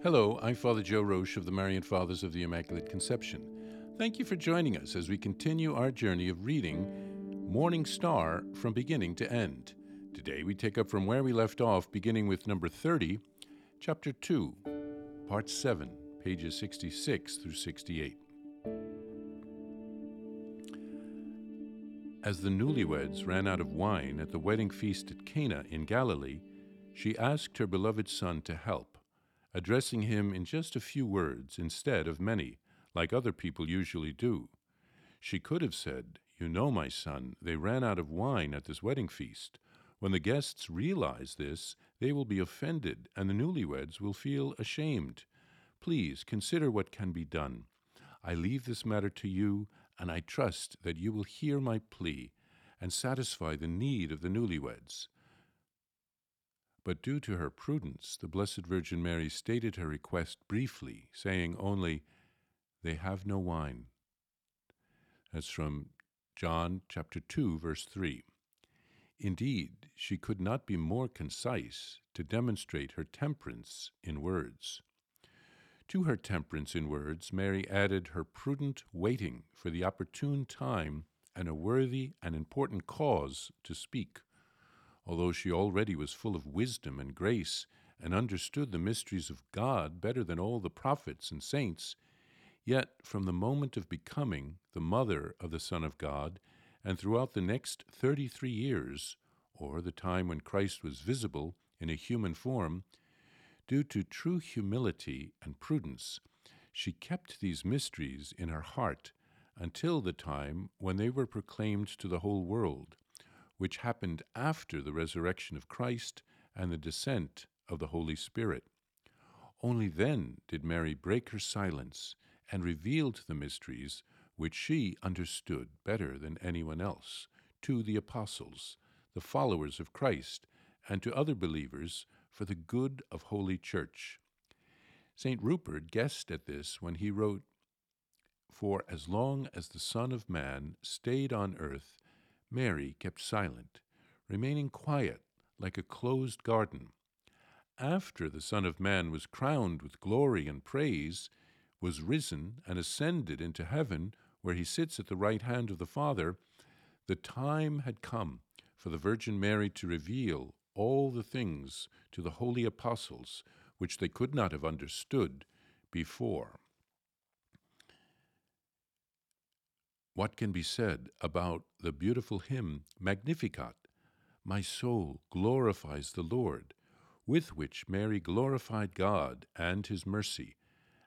Hello, I'm Father Joe Roche of the Marian Fathers of the Immaculate Conception. Thank you for joining us as we continue our journey of reading Morning Star from beginning to end. Today we take up from where we left off, beginning with number 30, chapter 2, part 7, pages 66 through 68. As the newlyweds ran out of wine at the wedding feast at Cana in Galilee, she asked her beloved son to help addressing him in just a few words instead of many, like other people usually do. She could have said, You know, my son, they ran out of wine at this wedding feast. When the guests realize this, they will be offended, and the newlyweds will feel ashamed. Please consider what can be done. I leave this matter to you, and I trust that you will hear my plea and satisfy the need of the newlyweds. But due to her prudence, the Blessed Virgin Mary stated her request briefly, saying only, They have no wine. That's from John chapter 2, verse 3. Indeed, she could not be more concise to demonstrate her temperance in words. To her temperance in words, Mary added her prudent waiting for the opportune time and a worthy and important cause to speak although she already was full of wisdom and grace and understood the mysteries of God better than all the prophets and saints, yet from the moment of becoming the mother of the Son of God, and throughout the next thirty three years, or the time when Christ was visible in a human form, due to true humility and prudence, she kept these mysteries in her heart until the time when they were proclaimed to the whole world which happened after the resurrection of Christ and the descent of the Holy Spirit. Only then did Mary break her silence and revealed the mysteries which she understood better than anyone else to the apostles, the followers of Christ, and to other believers for the good of Holy Church. St. Rupert guessed at this when he wrote, For as long as the Son of Man stayed on earth, Mary kept silent, remaining quiet like a closed garden. After the Son of Man was crowned with glory and praise, was risen and ascended into heaven, where he sits at the right hand of the Father, the time had come for the Virgin Mary to reveal all the things to the holy apostles which they could not have understood before. What can be said about the beautiful hymn Magnificat? My soul glorifies the Lord, with which Mary glorified God and His mercy,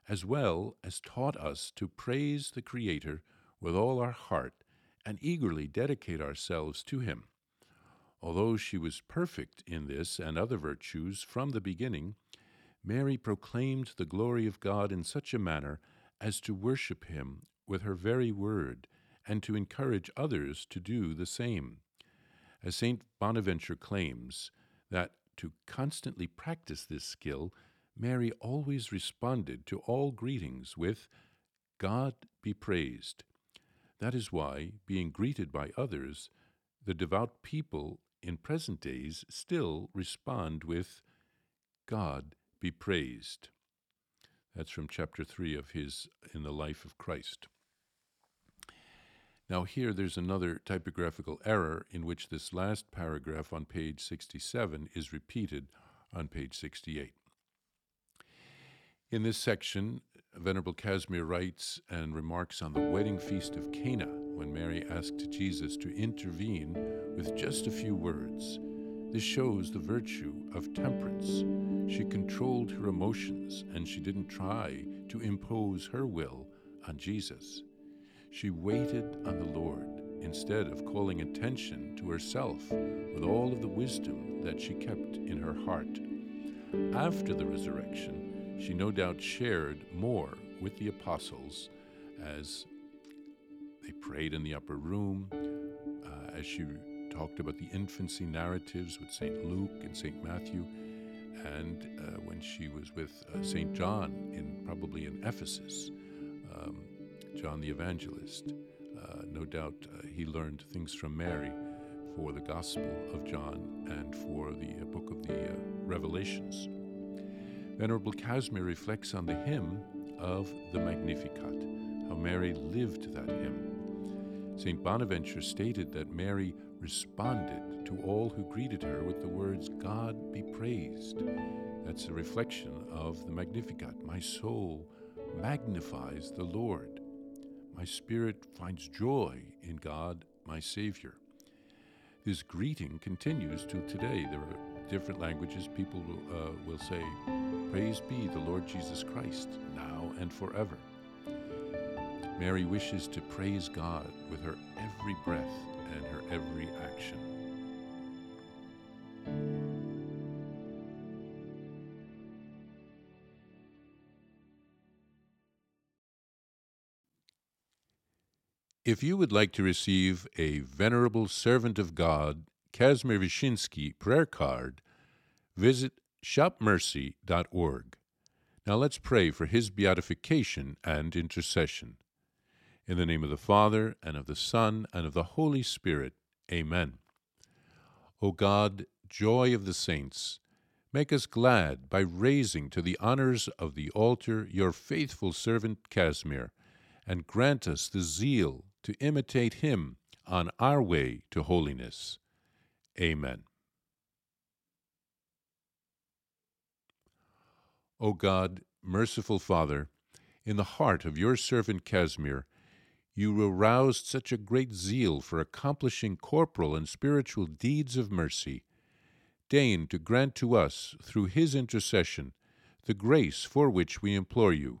as well as taught us to praise the Creator with all our heart and eagerly dedicate ourselves to Him. Although she was perfect in this and other virtues from the beginning, Mary proclaimed the glory of God in such a manner as to worship Him with her very word and to encourage others to do the same. As St. Bonaventure claims, that to constantly practice this skill, Mary always responded to all greetings with, God be praised. That is why, being greeted by others, the devout people in present days still respond with, God be praised. That's from chapter 3 of his In the Life of Christ. Now, here there's another typographical error in which this last paragraph on page 67 is repeated on page 68. In this section, Venerable Casimir writes and remarks on the wedding feast of Cana when Mary asked Jesus to intervene with just a few words. This shows the virtue of temperance. She controlled her emotions and she didn't try to impose her will on Jesus. She waited on the Lord instead of calling attention to herself with all of the wisdom that she kept in her heart. After the resurrection, she no doubt shared more with the apostles as they prayed in the upper room, uh, as she talked about the infancy narratives with St. Luke and St. Matthew, and uh, when she was with uh, St. John, in probably in Ephesus. Um, John the Evangelist. Uh, no doubt uh, he learned things from Mary for the Gospel of John and for the uh, book of the uh, Revelations. Venerable Casimir reflects on the hymn of the Magnificat, how Mary lived that hymn. St. Bonaventure stated that Mary responded to all who greeted her with the words, God be praised. That's a reflection of the Magnificat. My soul magnifies the Lord. My spirit finds joy in God, my Savior. This greeting continues to today. There are different languages. People will, uh, will say, Praise be the Lord Jesus Christ, now and forever. Mary wishes to praise God with her every breath and her every action. If you would like to receive a Venerable Servant of God, Casimir Wyszyński prayer card, visit shopmercy.org. Now let's pray for his beatification and intercession. In the name of the Father, and of the Son, and of the Holy Spirit. Amen. O God, joy of the saints, make us glad by raising to the honors of the altar your faithful servant Casimir, and grant us the zeal to imitate him on our way to holiness. Amen. O God, merciful Father, in the heart of your servant Casimir, you aroused such a great zeal for accomplishing corporal and spiritual deeds of mercy. Deign to grant to us, through his intercession, the grace for which we implore you.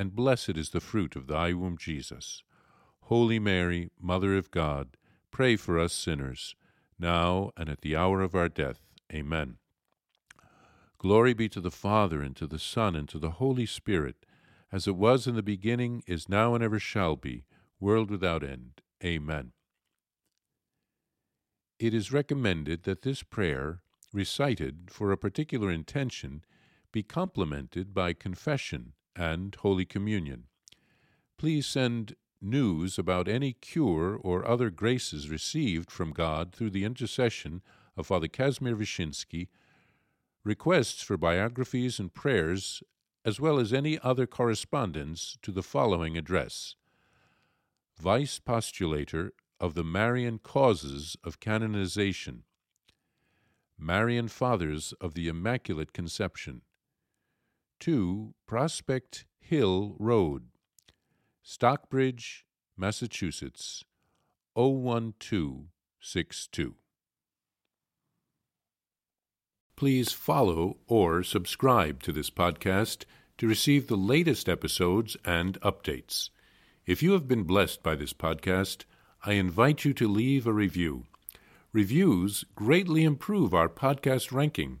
and blessed is the fruit of thy womb, Jesus. Holy Mary, Mother of God, pray for us sinners, now and at the hour of our death. Amen. Glory be to the Father, and to the Son, and to the Holy Spirit, as it was in the beginning, is now, and ever shall be, world without end. Amen. It is recommended that this prayer, recited for a particular intention, be complemented by confession and Holy Communion. Please send news about any cure or other graces received from God through the intercession of Father Casimir Wyszyński requests for biographies and prayers, as well as any other correspondence, to the following address. Vice Postulator of the Marian Causes of Canonization, Marian Fathers of the Immaculate Conception, 2 Prospect Hill Road, Stockbridge, Massachusetts, 01262 please follow or subscribe to this podcast to receive the latest episodes and updates. If you have been blessed by this podcast, I invite you to leave a review. Reviews greatly improve our podcast ranking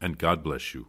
and God bless you.